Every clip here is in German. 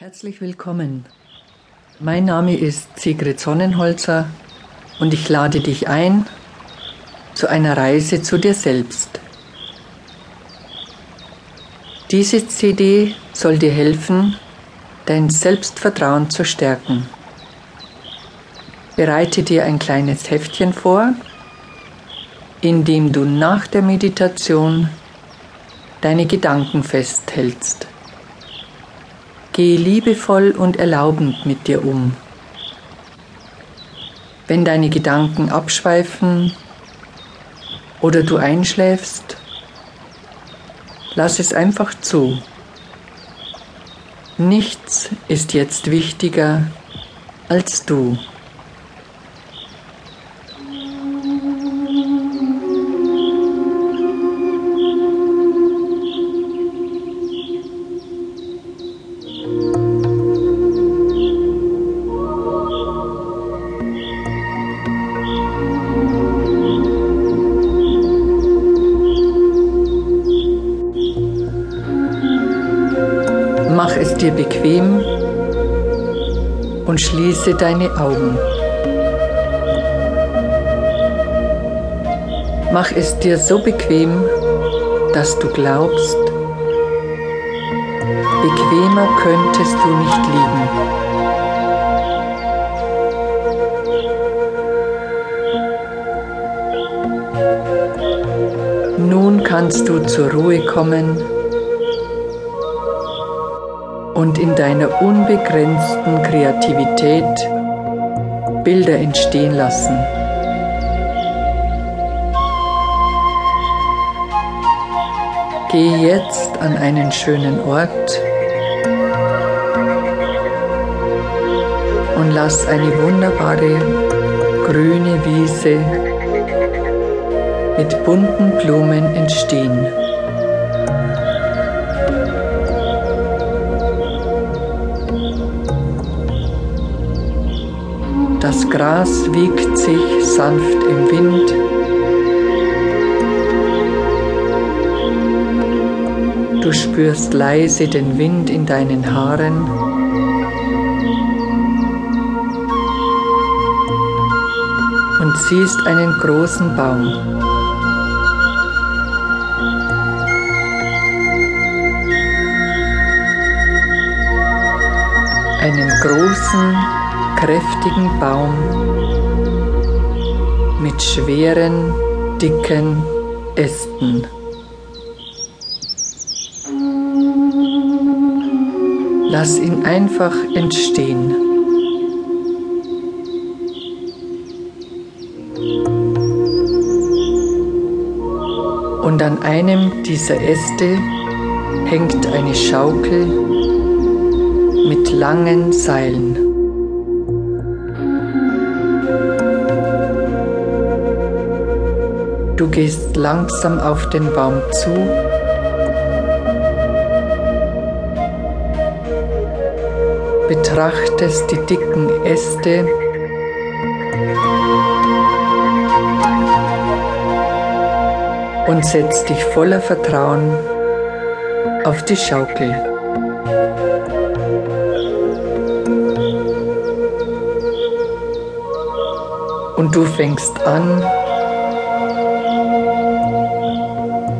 Herzlich willkommen. Mein Name ist Sigrid Sonnenholzer und ich lade dich ein zu einer Reise zu dir selbst. Diese CD soll dir helfen, dein Selbstvertrauen zu stärken. Bereite dir ein kleines Heftchen vor, in dem du nach der Meditation deine Gedanken festhältst. Geh liebevoll und erlaubend mit dir um. Wenn deine Gedanken abschweifen oder du einschläfst, lass es einfach zu. Nichts ist jetzt wichtiger als du. Mach dir bequem und schließe deine Augen. Mach es dir so bequem, dass du glaubst, bequemer könntest du nicht liegen. Nun kannst du zur Ruhe kommen und in deiner unbegrenzten Kreativität Bilder entstehen lassen. Geh jetzt an einen schönen Ort und lass eine wunderbare grüne Wiese mit bunten Blumen entstehen. Das Gras wiegt sich sanft im Wind. Du spürst leise den Wind in deinen Haaren. Und siehst einen großen Baum. Einen großen, kräftigen Baum mit schweren, dicken Ästen. Lass ihn einfach entstehen. Und an einem dieser Äste hängt eine Schaukel mit langen Seilen. Du gehst langsam auf den Baum zu. Betrachtest die dicken Äste. Und setzt dich voller Vertrauen auf die Schaukel. Und du fängst an,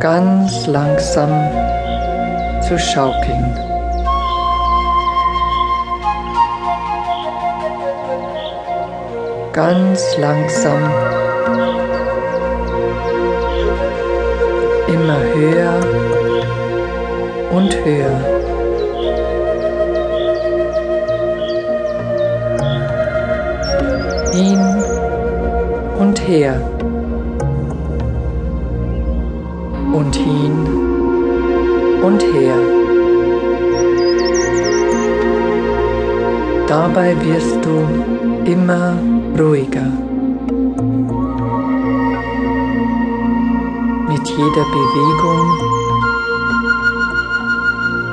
ganz langsam zu schaukeln. Ganz langsam, immer höher und höher. Hin und her. Dabei wirst du immer ruhiger. Mit jeder Bewegung,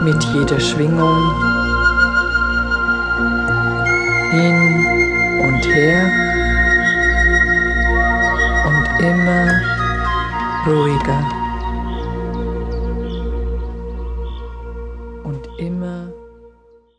mit jeder Schwingung, hin und her und immer ruhiger.